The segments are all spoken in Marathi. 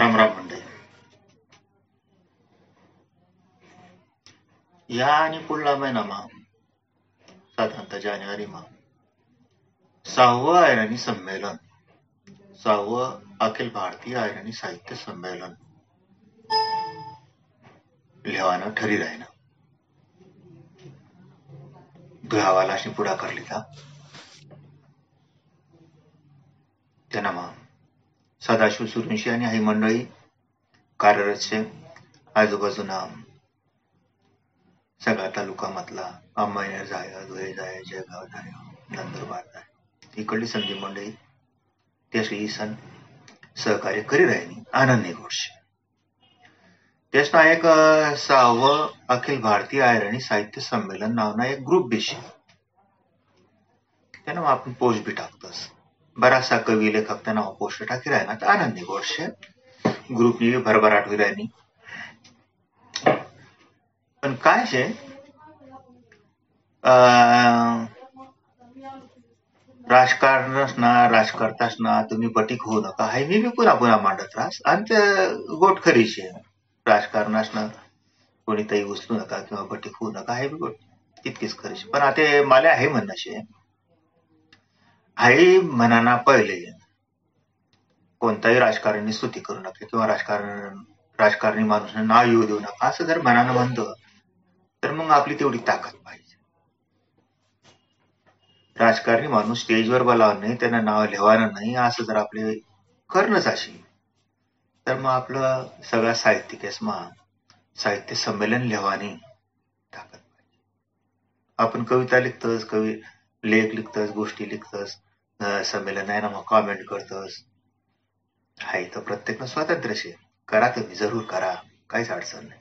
राम राम मंडळी या आणि पुढला महिना मा साधारणतः जानेवारी मा सहावं आयरणी संमेलन. सहावं अखिल भारतीय आयरणी साहित्य संमेलन. लिहावानं ठरी राहिना दुहावाला अशी पुढाकार लिहिला त्यांना मा सदाशिव सुरुंशी आणि ही मंडळी कार्यरत शे आजूबाजूना सगळा तालुकामधला अंबाय जाय धुळे जाय जळगाव जाय नंदुरबार जाय. इकडली संधी मंडळी त्याशी सण सहकार्य करी राहिली आनंदी घोष त्यासना एक सहावं अखिल भारतीय आयरणी साहित्य संमेलन नावना एक ग्रुप बी त्यानं आपण पोस्ट बी टाकतोस. बराचसा कवी लेखक त्यांना पोस्ट टाकी राहिना आनंदी गोष्ट ग्रुप ही भरभराट होई राहिली पण काय शे अं, राजकारणच ना राजकर्ताच ना तुम्ही बटीक होऊ नका हाय मी बी पुन्हा पुन्हा मांडत रास आणि ते गोट खरी शे राजकारणास ना कोणीतरी उचलू नका किंवा बटीक होऊ नका हे बी गोट तितकीच खरीशे पण आता मला हे म्हणणं शे हाय म्हणाना पहिले कोणताही राजकारणी स्तुती करू नका किंवा राजकारण राजकारणी माणूस नाव येऊ देऊ नका असं जर मनानं म्हणतं तर मग आपली तेवढी ताकद पाहिजे. राजकारणी माणूस स्टेजवर बोलावं नाही त्यांना नाव लिहावं नाही असं जर आपले करणंच अशी तर मग आपलं सगळ्या साहित्यिकेसमा साहित्य संमेलन लिहावानी ताकद पाहिजे. आपण कविता लिखतस कवी लेख लिखतस गोष्टी लिखतस संमेलन आहे ना मग कॉमेंट करतस. हाय तर प्रत्येक स्वातंत्र्य शे. करा तुम्ही जरूर करा. काहीच अडचण नाही.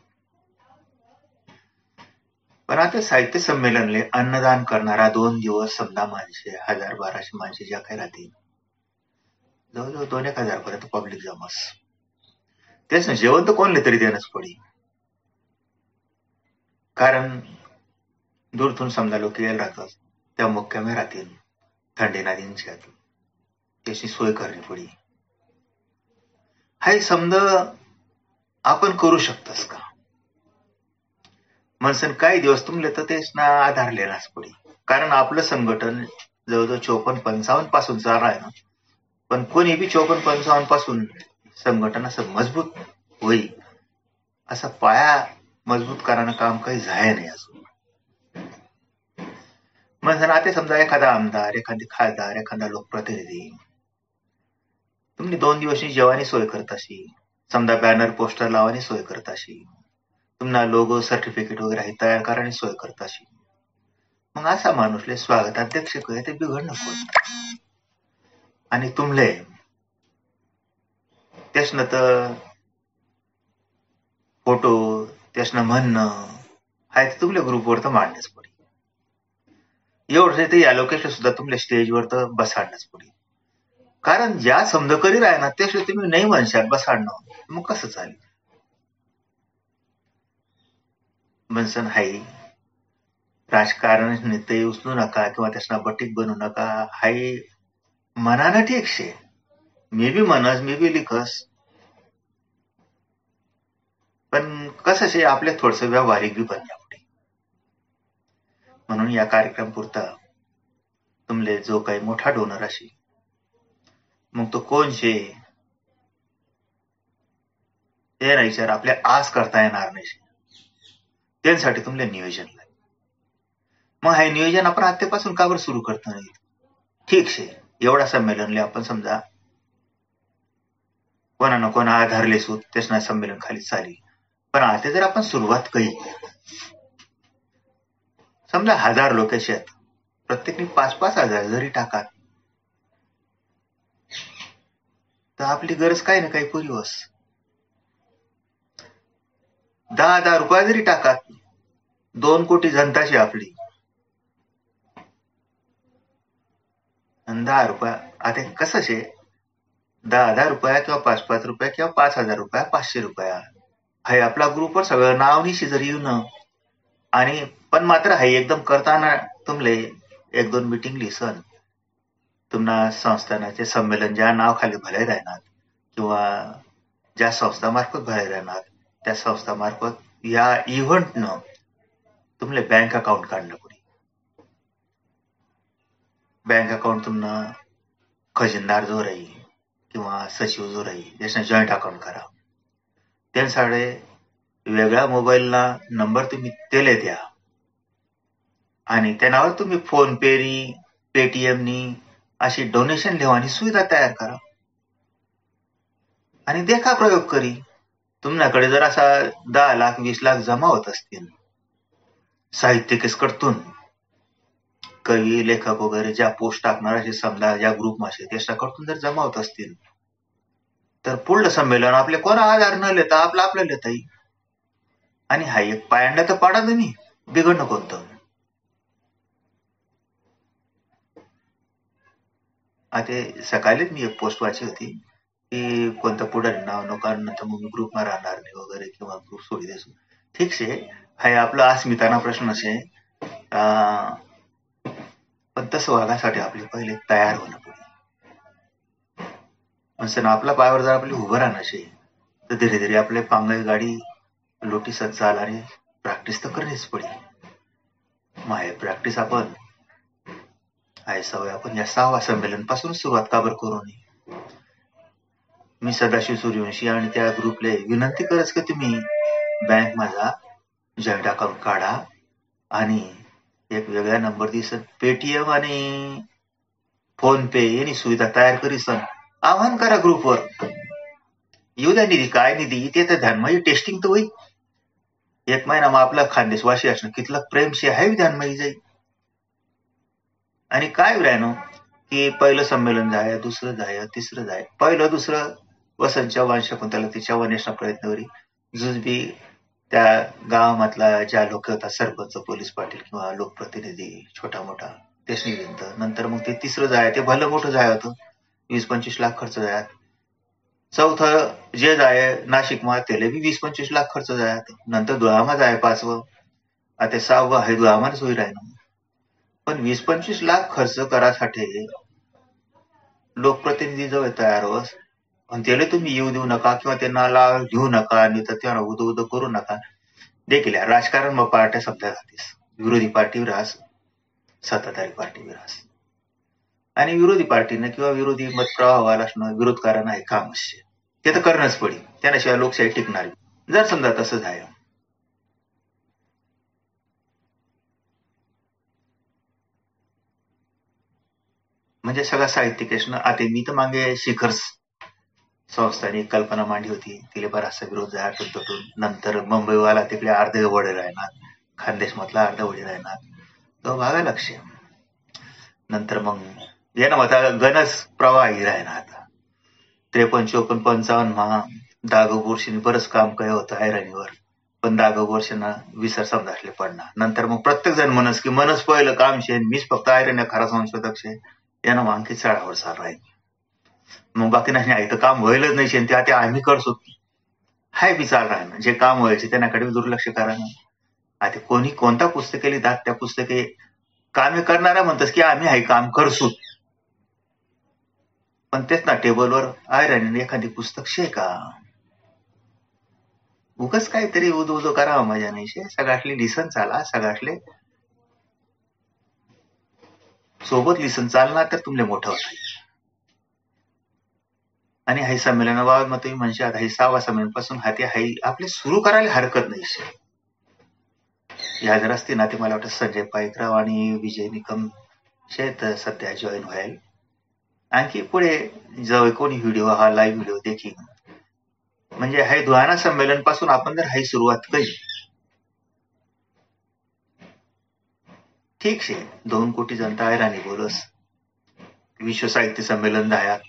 पण आता साहित्य संमेलनले अन्नदान करणारा दोन दिवस समजा माणसे हजार बाराशे माणसे ज्या काही राहतील. जवळजवळ दोन एक हजार पर्यंत पब्लिक जमस. तेच ना जेवण तर कोणले तरी देणंच पडी. कारण दूरतून समजा लोक यायला राहतात त्या मुक्कामे राहतील. थंडीना दिनशात त्याची सोय करणे पडी हाय समज आपण करू शकतस का? म्हणसन काही दिवस तुमले तर तेच ना आधार पडी कारण आपलं संघटन जवळजवळ चोपन्न पंचावन्नपासून चालू आहे ना. पण कोणी बी चोपन्न पंचावन्नपासून संघटन असं मजबूत होई असा पाया मजबूत करायचं काम काही झालं नाही अजून. म्हणून आता समजा एखादा आमदार एखादी खासदार एखादा लोकप्रतिनिधी तुम्ही दोन दिवसनी जेवणी सोय करत अशी समजा बॅनर पोस्टर लावानी सोय करत अशी तुम्हाला लोगो सर्टिफिकेट वगैरे हे तयार करायला सोय करत अशी मग असा माणूसले स्वागताध्यक्ष काय ते बिघड नको आणि तुमले त्यासनं तर फोटो त्यासनं म्हणणं हाय ते तुमल्या ग्रुपवर तर मांडणंच एवढं ते या सुद्धा तुमच्या स्टेजवर तर बसाडणंच पुढे. कारण ज्या समज करी राह ना त्याशिवाय तुम्ही नाही म्हणशाल बसाडणं. मग कसं चालेल? म्हणसन हाय राजकारण नेते उचलू नका किंवा त्यासना बटीक बनवू नका. हाय मनानं ठीक शे. मी बी म्हणस मी बी लिखस. पण कसं शे आपले थोडस व्यावहारिक बी बनल्या. म्हणून या कार्यक्रम पुरता तुमले जो काही मोठा डोनर अशी मग तो कोण शे? ते ना विचार आपल्या आस करता येणार नाही त्यांसाठी तुमले नियोजन लागेल. मग हे नियोजन आपण आत्तापासून का बरं सुरू करतो नाही ठीक शे एवढा संमेलनले आपण समजा कोणा ना कोणा आधारले सूत त्यासना संमेलन खाली चाली. पण आता जर आपण सुरुवात करी समजा हजार लोक आहेत. प्रत्येकने पाच पाच हजार जरी टाकात तर आपली गरज काय ना काही पुरी होस. दहा दहा रुपये जरी टाकात दोन कोटी जनताशी आपली. दहा रुपया आता कसं शे दहा हजार रुपया किंवा पाच पाच रुपया किंवा पाच हजार रुपया पाचशे रुपया. हे आपला ग्रुपवर सगळं नाव निशी जरी येऊन आणि पण मात्र हाय एकदम करताना तुमले एक दोन मिटिंग लिसन तुम्हाला संस्थानाचे संमेलन ज्या नाव खाली भले राहणार किंवा ज्या संस्थामार्फत भले राहणार त्या संस्थामार्फत या इव्हेंटनं तुमले बँक अकाउंट काढणं पडी बँक अकाउंट तुमनं खजिनदार जो राही किंवा सचिव जो राही ज्याच्या जॉईंट अकाउंट करा त्यासाठी वेगळ्या मोबाईलला नंबर तुम्ही तेले द्या. आणि त्यानावर तुम्ही फोन पेनी पेटीएमनी अशी डोनेशन लेवानी सुविधा तयार करा. आणि देखा प्रयोग करी. तुमच्याकडे जर असा दहा लाख वीस लाख जमा होत असतील साहित्यिकेसकडतून कवी लेखक वगैरे ज्या पोस्ट टाकणार असे समजा ज्या ग्रुप मासे त्याच्याकडून जर जमा होत असतील तर पुढलं संमेलन आपले कोणा आधार न लेता आपलं आपलं लेता येईल. आणि हा एक पायंडा तर पाडा तुम्ही. बिघडणं कोणतं? आता सकाळीच मी एक पोस्ट वाचली होती की कोणतं पुढं नाव नका नंतर मग मी ग्रुपમાં राहणार नाही वगैरे किंवा ग्रुप सोडी देसू ठीक शे हा आपला अस्मिताना प्रश्न असे पण तसं वागासाठी आपले पहिले तयार होणं पडेल म्हणजे आपला पायावर जर आपली उभं राहणं असे तर धीरे धीरे आपले पांगळी गाडी लोटीसत चाल आणि प्रॅक्टिस तर करणेच पडेल. माय प्रॅक्टिस आपण आहे सवय आपण या सहावा संमेलनपासून सुरुवात का करू नये मी सदाशिव सूर्यवंशी आणि त्या ग्रुपले विनंती करच की तुम्ही बँक माझा जॉईंट अकाउंट काढा आणि एक वेगळा नंबर दिसत पेटीएम आणि फोन पे यांनी सुविधा तयार करीसन आव्हान करा ग्रुपवर येऊ द्या निधी काय निधी ते तर ध्यानमाई टेस्टिंग तर होईल एक महिना मग आपला खानदेशवासी असणं कितलं प्रेमशी आहे ध्यानमाई जाईल आणि काय राहणं की पहिलं संमेलन जाय दुसरं जाय तिसरं जाय. पहिलं दुसरं वसंतच्या चव्हाण तिच्या ती प्रयत्नवरी जुजबी त्या गावामधला ज्या लोक होता सरपंच पोलीस पाटील किंवा लोकप्रतिनिधी छोटा मोठा त्याची विनंत नंतर मग ते तिसरं जाय ते भलं मोठं जाय होतं. वीस पंचवीस लाख खर्च जायात चौथं जे जाय नाशिक नाशिकमा त्याला बी वीस पंचवीस लाख खर्च जायात नंतर धुळामा जाय पाचवं. आता सहावं आहे धुळामाच होई राहिलं पण वीस पंचवीस लाख खर्च करासाठी लोकप्रतिनिधी जवळ तयार होस आणि त्याला तुम्ही येऊ देऊ नका किंवा त्यांना लाभ घेऊ नका आणि तर त्यांना उद उद करू नका. देखील राजकारण मग पार्ट्या सध्या जातीस विरोधी पार्टी राहस सत्ताधारी पार्टी रास आणि विरोधी पार्टीनं किंवा विरोधी मत प्रवाहाला असणं विरोध कारण आहे काम ते तर करणंच पडेल. त्याशिवाय लोकशाही टिकणार जर समजा तसं झालं म्हणजे सगळा साहित्यिकेशनं आता मी तर मागे शिखर संस्थांनी कल्पना मांडली होती. तिला बराचसा विरोध झाला तटून. नंतर मुंबईवाला तिकडे अर्धे वडे राहणार. खानदेश मधला अर्ध वडे राहणार. तो भागा लक्ष. नंतर मग ये ना आता गणस प्रवाही राहणार आता. त्रेपन्न चोपन्न पंचावन्न महा दागो गोरशीने बरंच काम काय होतं हैराणीवर. पण दागो गोरशीना विसर समजासले पडणार. नंतर मग प्रत्येक जण म्हणस की मनस पहिलं काम शे. मीच फक्त ऐरण्या खरा संशोधक शे. यानं मानकी चढावर चाल राहील मग बाकी नाही आहे तर काम व्हायलाच नाही ते आता आम्ही करतो हाय विचार राहणं जे काम व्हायचे त्यांनाकडे दुर्लक्ष करा ना आता कोणी कोणता पुस्तके लिहितात त्या पुस्तके कामे करणारा म्हणतात की आम्ही हाय काम करसू पण तेच ना टेबलवर आयराणीने एखादी पुस्तक शे का उगच काहीतरी उद उदो करावं माझ्या नाही सगळ्यातले डिसन लिसन चाला सगळ्यातले सोबत लिसन चालणार तर तुमले मोठं होत आणि हाय संमेलनाबाबत मग तुम्ही म्हणशात हाय सहावा संमेलनपासून हाती हाय आपले सुरू करायला हरकत नाही याद या जर असते ना ते मला वाटतं संजय पाईकराव आणि विजय निकम शेत सध्या जॉईन व्हायल. आणखी पुढे जवळ कोणी व्हिडिओ हा लाईव्ह व्हिडिओ देखील. म्हणजे हाय दुहाना संमेलनपासून आपण जर हाय सुरुवात केली ठीक शे. दोन कोटी जनता आहे राणी बोलस. विश्व साहित्य संमेलन जायात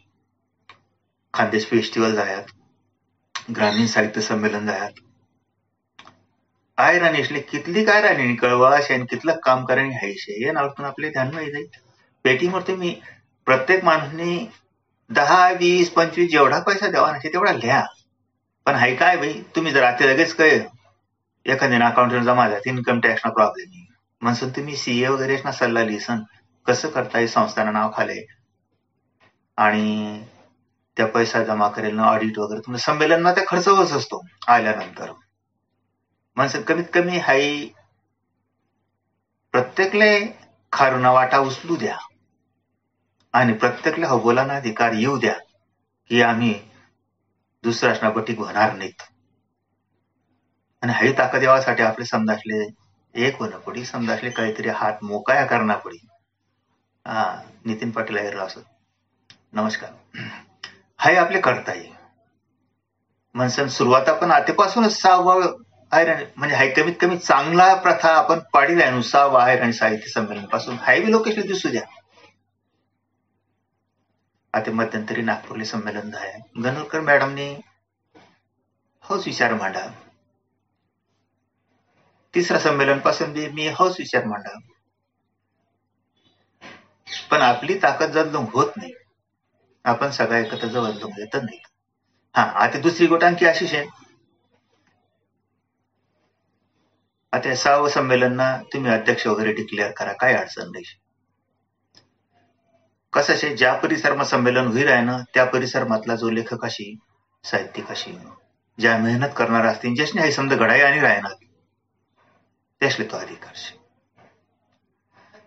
खानदेश फेस्टिवल जायात ग्रामीण साहित्य संमेलन जायात आयराणी असले कितली काय राणी कळवा आणि कितलं काम करणे हायशे हे नावतून आपले ध्यान जाईल पेटीवर तुम्ही प्रत्येक माणसाने दहा वीस पंचवीस जेवढा पैसा द्यावा नाही तेवढा लिहा. पण हाय काय भाई तुम्ही जर आता लगेच काय एखाद्या अकाउंट जमा झाला इन्कम टॅक्सना प्रॉब्लेम म्हणून तुम्ही सीए वगैरे ना सल्ला लिसन कसं करताय संस्थानं नाव खाले? आणि त्या पैसा जमा करेल ना ऑडिट वगैरे तुम्ही संमेलनमा त्या खर्च होत असतो आल्यानंतर. म्हणून कमीत कमी हाई प्रत्येकले खारुना वाटा उचलू द्या. आणि प्रत्येकला हवोलाना अधिकार येऊ द्या की आम्ही दुसऱ्या बटीक होणार नाहीत. आणि हाई ताकद यावासाठी आपले समजासले एक होणं पडी. समजासले काहीतरी हात मोकाया करणं पडी. हा नितीन पाटील आहे असत नमस्कार. हाय आपले करता येईल म्हणसन सुरुवात आपण आतेपासूनच सहावा आहे म्हणजे हाय कमीत कमी चांगला प्रथा आपण पाडील आहे. सहावा आहे आणि साहित्य संमेलनपासून हाय बी लोकेशन दिसू द्या. आता मध्यंतरी नागपूरले संमेलन आहे गणोरकर मॅडमने होच विचार मांडा. तिसरं संमेलनपासून मी हौस विचार मांडा पण आपली ताकद जर होत नाही. आपण सगळ्या एकत्र जवळ येत नाही. हा आता दुसरी गोट आणखी अशीच आहे. आता सहावं संमेलनना तुम्ही अध्यक्ष वगैरे डिक्लेअर करा काय अडचण नाही. कसं आहे ज्या परिसरमा संमेलन होईल आहे ना त्या परिसरमातला जो लेखक अशी साहित्यिक अशी ज्या मेहनत करणार असतील ज्याने हे समजा घडाई आणि राहणार. त्यासले तो अधिकार शे.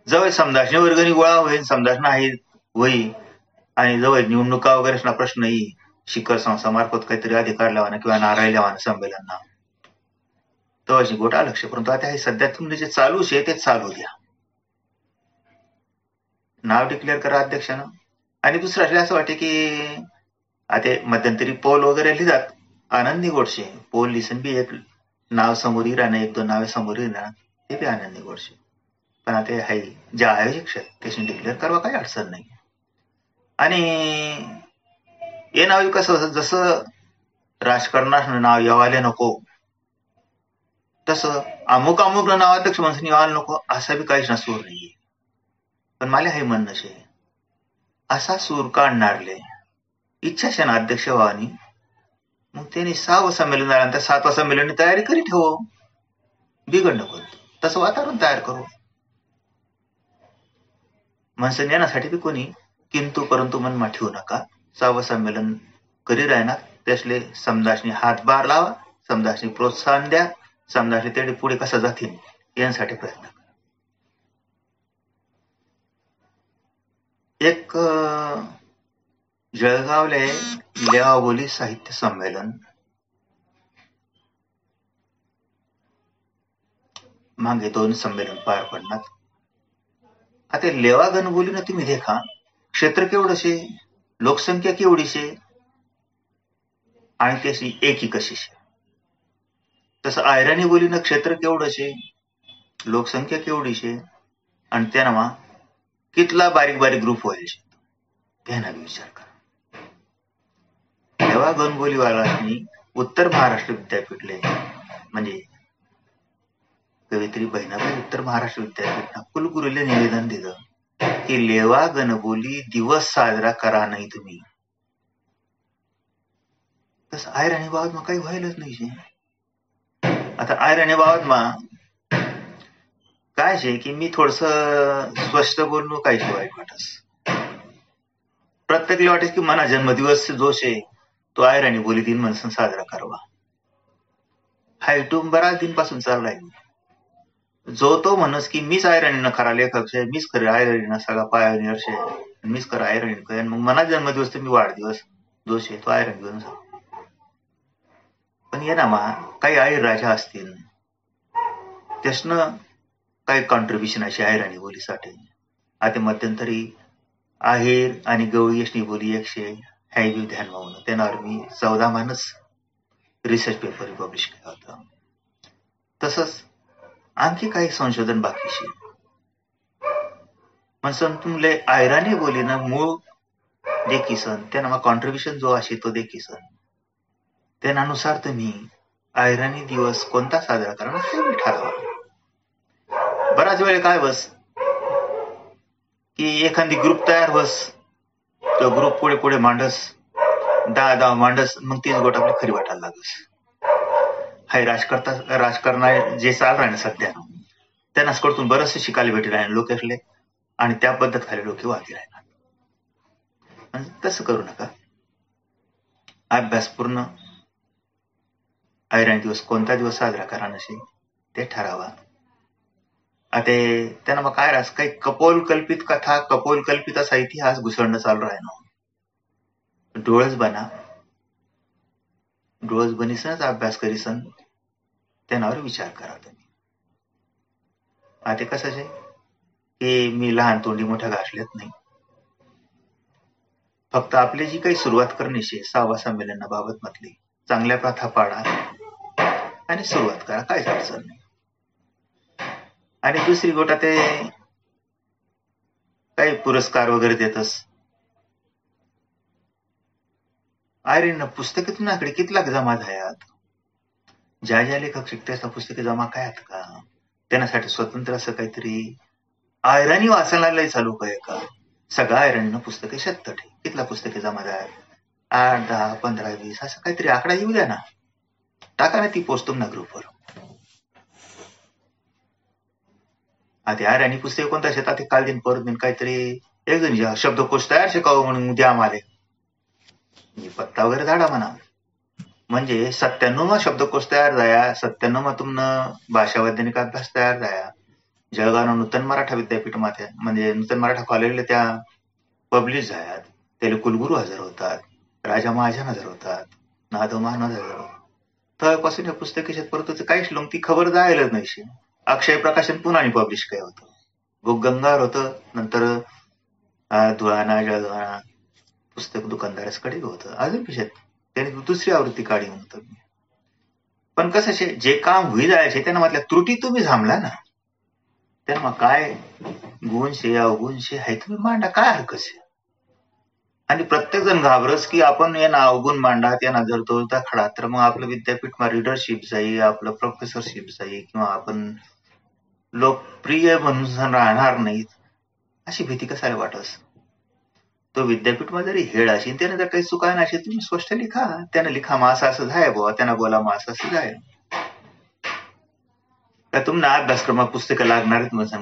जवळ समजाशने वर्गणी गोळा होईल समजाशना आहे होई आणि जवळ निवडणुका वगैरे प्रश्न येईल. शिखर संस्थामार्फत काहीतरी अधिकार लावाना किंवा नारळ लावाना संमेलनांना. तो गोटा लक्ष परंतु आता हे सध्या तुम्ही जे चालू शे ते चालू द्या. नाव डिक्लेअर करा अध्यक्षानं. आणि दुसरं असं वाटते की आता मध्यंतरी पोल वगैरे लिहितात. आनंदी गोडशे पोल लिसन बी एक नाव समोर येईल एक दोन नावे समोर येईल ते बी आनंदी गोडशे. पण आता हाय जे आयोजक त्याशी डिक्लेअर करवा काही अडचण नाही. आणि हे नाव कसं होतं? जसं राजकारणात नाव येवाले नको तसं अमुक अमुक नाव अध्यक्ष माणसाने यावायला नको असा बी काहीच ना सूर नाहीये. पण मला हे म्हणणं शे असा सूर काढणारले इच्छा अध्यक्ष व्हावानी मग त्यांनी सहावं संमेलन झाल्यानंतर सातवा संमेलन तयारी करी ठेवो हो. बिघड नको तसं वातावरण तयार करू माणसं ज्ञानासाठी बी कोणी किंतु परंतु मनमा ठेवू नका. सहावं संमेलन करी राहणार? त्यासले समजाशनी हातभार लावा समजाशनी प्रोत्साहन द्या समजाशनी तेवढे पुढे कसं जातील यांसाठी प्रयत्न एक जळगावले लेवाबोली साहित्य संमेलन. मागे दोन संमेलन पार पडणार. आता लेवा गणबोलीनं तुम्ही देखा. क्षेत्र केवढं शे लोकसंख्या केवढी शे आणि त्याची एकी कशी शे तसं आयराणी बोलीनं क्षेत्र केवढं शे लोकसंख्या केवढी शे आणि त्यानं कितला बारीक बारीक ग्रुप व्हायला शे त्याना विचार करा. तेव्हा गणबोलीवालांनी उत्तर महाराष्ट्र विद्यापीठले म्हणजे कवित्री बहिणाबाई उत्तर महाराष्ट्र विद्यापीठ कुलगुरूला निवेदन दिलं की लेवा गणबोली दिवस साजरा करा नाही तुम्ही. तसं आयर आणि बाबत मग काही व्हायलाच नाही आता आयर आणि बाबत मा काय शे की मी थोडस स्पष्ट बोलणं काही वाईट वाटस. प्रत्येकाला वाटेस की मना जन्मदिवस जो शे तो आयराणी बोली दिन म्हणून साजरा करावा. हा युट्यूब बराच दिनपासून चाललाय. जो तो म्हणस की मीच आयरणीनं खरा लेखक शे मीच खरं आयरणीनं सगळा पायोनियर शे मीच खरं आयरणी कर मग मना जन्मदिवस मी वाढदिवस जो शे तो आयराणी घेऊन पण ये ना मा काही आयर राजा असतील. त्यासनं काही कॉन्ट्रीब्युशन अशी आहे बोलीसाठी. आता मध्यंतरी आहेर आणि गवळी यशनी बोली एकशे हाय बी ध्यान वाहून त्यावर मी चौदा मानच रिसर्च पेपर पब्लिश केला होता. तसंच आणखी काही संशोधन बाकीशी म्हणून तुमले आयराणी बोलीनं मूळ देखीसन त्यांना कॉन्ट्रीब्युशन जो असे तो देखीसन त्यानुसार तुम्ही आयरानी दिवस कोणता साजरा करणार हे ठरवा. बराच वेळ काय बस? की एखादी ग्रुप तयार बस. तो ग्रुप पुढे पुढे मांडस दहा दहा मांडस मग तीच गोट आपली खरी वाटायला लागस. हाय राजकर्ता राजकारण जे चाल राहणे सध्या त्यांनाच कडतून बरंचसे शिकायला भेटेल आहे लोकेसले. आणि त्या पद्धत खाली लोक वागी राहणार तसं करू नका. अभ्यासपूर्ण ऐराणी दिवस कोणता दिवस साजरा करा नसे ते ठरावा. आता त्यांना मग काय रास काही कपोल कल्पित कथा कपोल कल्पित असा इतिहास घुसळणं चालू राहिनो डोळस बना. डोळस बनीसनच अभ्यास करीसन. त्यांनावर विचार करा तुम्ही. आता कसं आहे की मी लहान तोंडी मोठ्या गाठल्यात नाही. फक्त आपली जी काही सुरुवात करण्याची सहावा संमेलनाबाबत म्हटली चांगल्या प्रथा पाडा आणि सुरुवात करा. काहीच अडचण नाही. आणि दुसरी गोटा ते काही पुरस्कार वगैरे देतस. अरे न पुस्तके तुमच्याकडे किती लाख जमा झाल्यात? ज्या ज्या लेखक शिकते पुस्तके जमा काय आहेत का? त्यांच्यासाठी स्वतंत्र असं काहीतरी आयराणी वाचनालय चालू काय का? सगळं आयरणनं पुस्तके शतत कितला पुस्तके जमा झाल्यात? आठ दहा पंधरा वीस असं काहीतरी आकडा येऊ द्या ना. टाका ना ती पोस्ट ना ग्रुपवर आता अरे आणि पुस्तक कोणता शेतात काल दिन परत दिन काहीतरी एक जण शब्दकोश तयार शिकावं म्हणून द्या आम्हाला. मी म्हणजे पत्ता वगैरे झाडा म्हणा. म्हणजे सत्त्याण्णव शब्दकोश तयार जाया सत्त्याण्णव तुमनं भाषा वैज्ञानिक अभ्यास तयार जाया जळगाव नूतन मराठा विद्यापीठ माथे म्हणजे नूतन मराठा कॉलेजला त्या पब्लिश झाल्यात त्याला कुलगुरू हजर होतात राजा महाजन हजर होतात नादो महान हजर होतात. तेव्हापासून या पुस्तकेशात परत काहीच लोक ती खबर जायलाच नाही. अक्षय प्रकाशन पुन्हा पब्लिश काय होतं. बुक गंगार होतं नंतर धुळाणा जळगाणा पुस्तक दुकानदाराकडे होतं. अजून पिशात. त्याने दुसरी आवृत्ती काढली म्हणतो पण कसं जे काम होईल जायचे त्यांना म्हटलं त्रुटी तुम्ही थांबला ना. त्यांना काय गुणशे अवगुणशे आहे तुम्ही मांडा काय हरकत आणि प्रत्येक जण घाबरस की आपण यांना अवगुण मांडा यांना जर तो खडा तर मग आपलं विद्यापीठ रिडरशिप जाई आपलं प्रोफेसरशिप जाई किंवा आपण लोकप्रिय म्हणून राहणार नाहीत अशी भीती कसायला वाटस? तो विद्यापीठ जरी हेळ असेल त्याने जर काही चुका नसेल तुम्ही स्पष्ट लिखा. त्याने लिखा मासा असं जाय बुवा त्यांना बोला मासा असं जाय का तुम्हाला अभ्यासक्रमात पुस्तकं लागणार आहेत म्हणून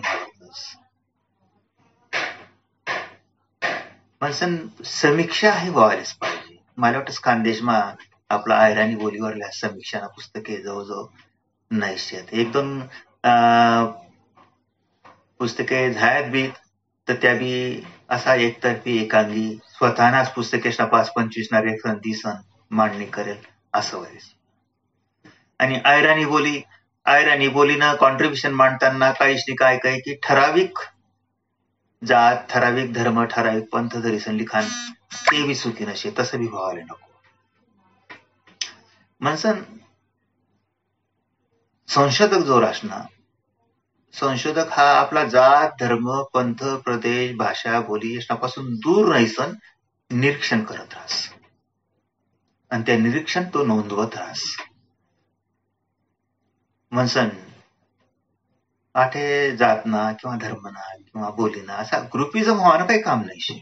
म्हणसन समीक्षा हे व्हायलाच पाहिजे. मला वाटतं खानदेशमा आपला आयराणी बोलीवरल्या समीक्षा पुस्तके जवळजवळ नाहीशी एक दोन पुस्तके झायात बी तर त्या बी असा एकतर्फी एकांगी स्वतःनाच पुस्तके पाच पंचवीस ना रेखन दिसन मांडणी करेल असं व्हायचं आणि आयराणी बोली आयराणी बोलीनं कॉन्ट्रीब्युशन मांडताना काहीच काय काय की ठराविक जात ठराविक धर्म ठराविक पंथ धरीसन लिखाण ते बी चुकी नसे तसं बी व्हावले नको. म्हणसन संशोधक जोर असणार. संशोधक हा आपला जात धर्म पंथ प्रदेश भाषा बोली यापासून दूर राहीसन निरीक्षण करत राहस. आणि त्या निरीक्षण तो नोंदवत राहस. म्हणसन आठे जातना किंवा धर्मना किंवा बोलीना असा ग्रुपिझम होणं काही काम नाही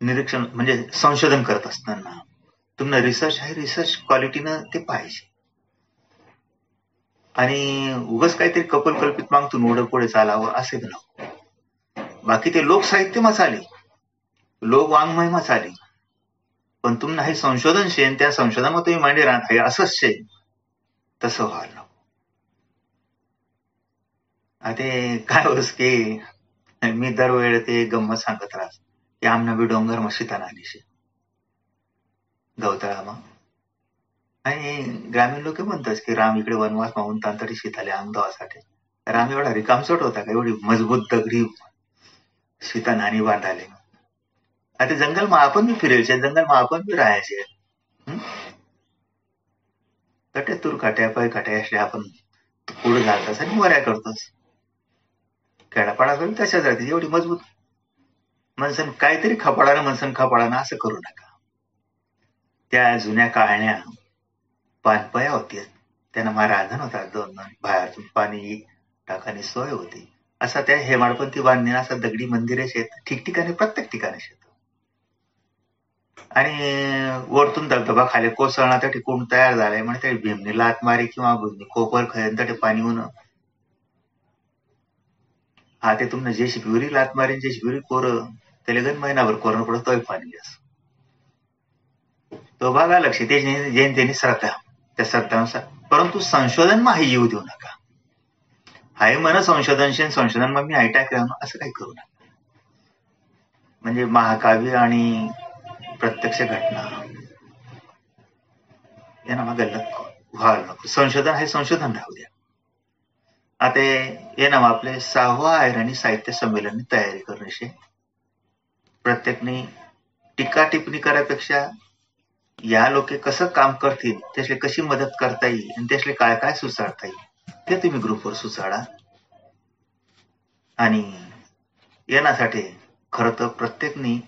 निरीक्षण म्हणजे संशोधन करत असताना. तुम्हाला रिसर्च आहे रिसर्च क्वालिटीनं ते पाहिजे. आणि उगच काहीतरी कपल कल्पित मागतून नोड पुढे चालावं असे नको. बाकी ते लोकसाहित्य चाले लोक वाङ्मय चाले पण तुम्हाला हे संशोधन शेन त्या संशोधनामध्ये तुम्ही मांडी राहणार हे असंच शेन तसं व्हायला नको. अरे काय होस की? मी दरवेळ ते गंमत सांगत राहत. की आमना बी डोंगर मशीताना आली शे. गवतळामा. आणि ग्रामीण लोक म्हणतात की राम इकडे वनवास पाहून तांतडी सीताले अंगदावासाठी राम एवढा रिकामसोट होता का? एवढी मजबूत दगडी सीता नाणी बांधाले आता जंगल मा आपण बी फिरायचे जंगल मा आपण बी राहायचे कट्या तूर काट्या पाय काट्या असे आपण पुढे घालतोस आणि वऱ्या करतोस. खेळापाडा करून तशाच राहते एवढी मजबूत. मनसन काहीतरी खपाडानं मनसन खपाडानं असं करू नका. त्या जुन्या काळण्या पानपया होती. त्यांना मा रांधण होता. दोन दोन बाहेरतून पाणी टाकानी सोय होती. असा त्या हेमाडपंथी बांधणी असा दगडी मंदिरे शेत ठिकठिकाणी प्रत्येक ठिकाणी शेत. आणि वरतून धबधबा खाली कोसळणा त्या कोण तयार झालाय. म्हणजे त्या भीमनी लात मारी किंवा कोपर खयन त्या पाणी होणं. हा ते तुमनं जे शिबिरी लात मारी जे शिबिरी कोर. त्याला गण महिनाभर कोरण पडत पाणी तो बघा लक्ष ते जयंतीने श्रद्धा त्याचा श्रद्धानुसार परंतु संशोधन हे येऊ देऊ नका. हाय मन संशोधनशील संशोधन मग मी हायटॅक असं काही करू नका. म्हणजे महाकाव्य आणि प्रत्यक्ष घटना. यांना मागे व्हायला नको संशोधन हे संशोधन राहू द्या. आता हे नाव आपले सहावा आयरणी साहित्य संमेलन तयारी करण्याशी प्रत्येकने टीका टिप्पणी करायपेक्षा या लोके कसं काम करतील त्यासले कशी मदत करता येईल आणि त्यासले काय काय सुचाडता येईल ते तुम्ही ग्रुपवर सुचाडा आणि येण्यासाठी खर तर प्रत्येकनी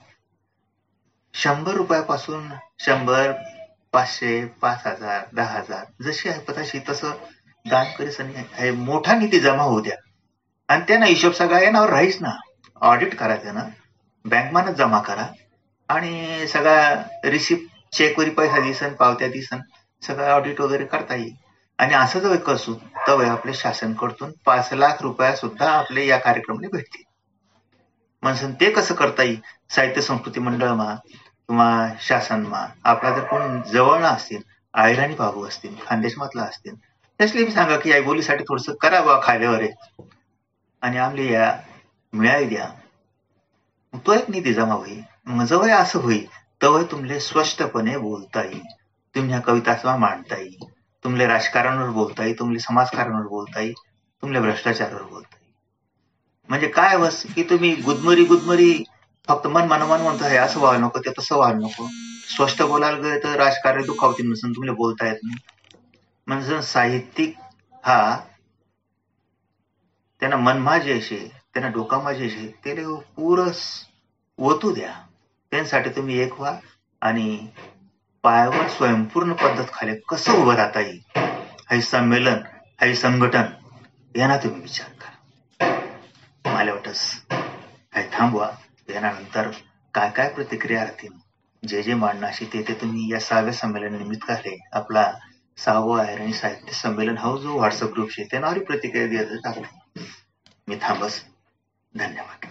शंभर रुपयापासून शंभर पाचशे पाच हजार दहा हजार जशी आहे पताशी तसं दान करी मोठा निधी जमा होऊ द्या. आणि त्यांना हिशोब सगळा येणार राहीच ना. ऑडिट करा त्यानं बँकमानच जमा करा. आणि सगळा रिसिप्ट चेकवरी पैसा दिसन पावत्या दिसन सगळं ऑडिट वगैरे करता येईल. आणि असं जर कसू तर आपले शासनकडून पाच लाख रुपया सुद्धा आपले या कार्यक्रमाने भेटतील. म्हणून ते कसं करता येईल? साहित्य संस्कृती मंडळमा किंवा शासनमा आपला जर कोण जवळ असतील आयराणी बाबू असतील खानदेश मधला असतील त्यासले मी सांगा की आई बोलीसाठी थोडस करा बा खाल्यावर आणि आमले या मिळाई द्या तो एक निधी जमा होईल. मग जवळ असं होईल. तवय तुमले स्पष्टपणे बोलता येईल. तुम्ही ह्या कविता मांडता येईल. तुमले राजकारणावर बोलता येईल. तुमले समाजकारणावर बोलता येईल. तुमले भ्रष्टाचारावर बोलता येईल. म्हणजे काय बस की तुम्ही गुदमरी गुदमरी फक्त मन मनमान म्हणतो हे असं व्हायला नको ते तसं व्हायला नको. स्पष्ट बोलायला गेलं तर राजकारण दुखावतील नसून तुम्हाला बोलता येत नाही. म्हणजे साहित्यिक हा त्यांना मनमा जे त्यांना डोकामा जे ते पुरस ओतू द्या. त्यांसाठी तुम्ही एक व्हा आणि पायावर स्वयंपूर्ण पद्धत खाली कसं उभं राहता येईल हे संमेलन हे संघटन यांना तुम्ही विचार करा. मला वाटस हे थांबवा. यानंतर काय काय प्रतिक्रिया राहतील? जे जे मांडणं ते ते तुम्ही या सहाव्या संमेलन निमित्त आहे आपला सहावं आहे आणि साहित्य संमेलन हा जो व्हॉट्सअप ग्रुप शे त्यांनावरही प्रतिक्रिया देत मी थांबस. धन्यवाद.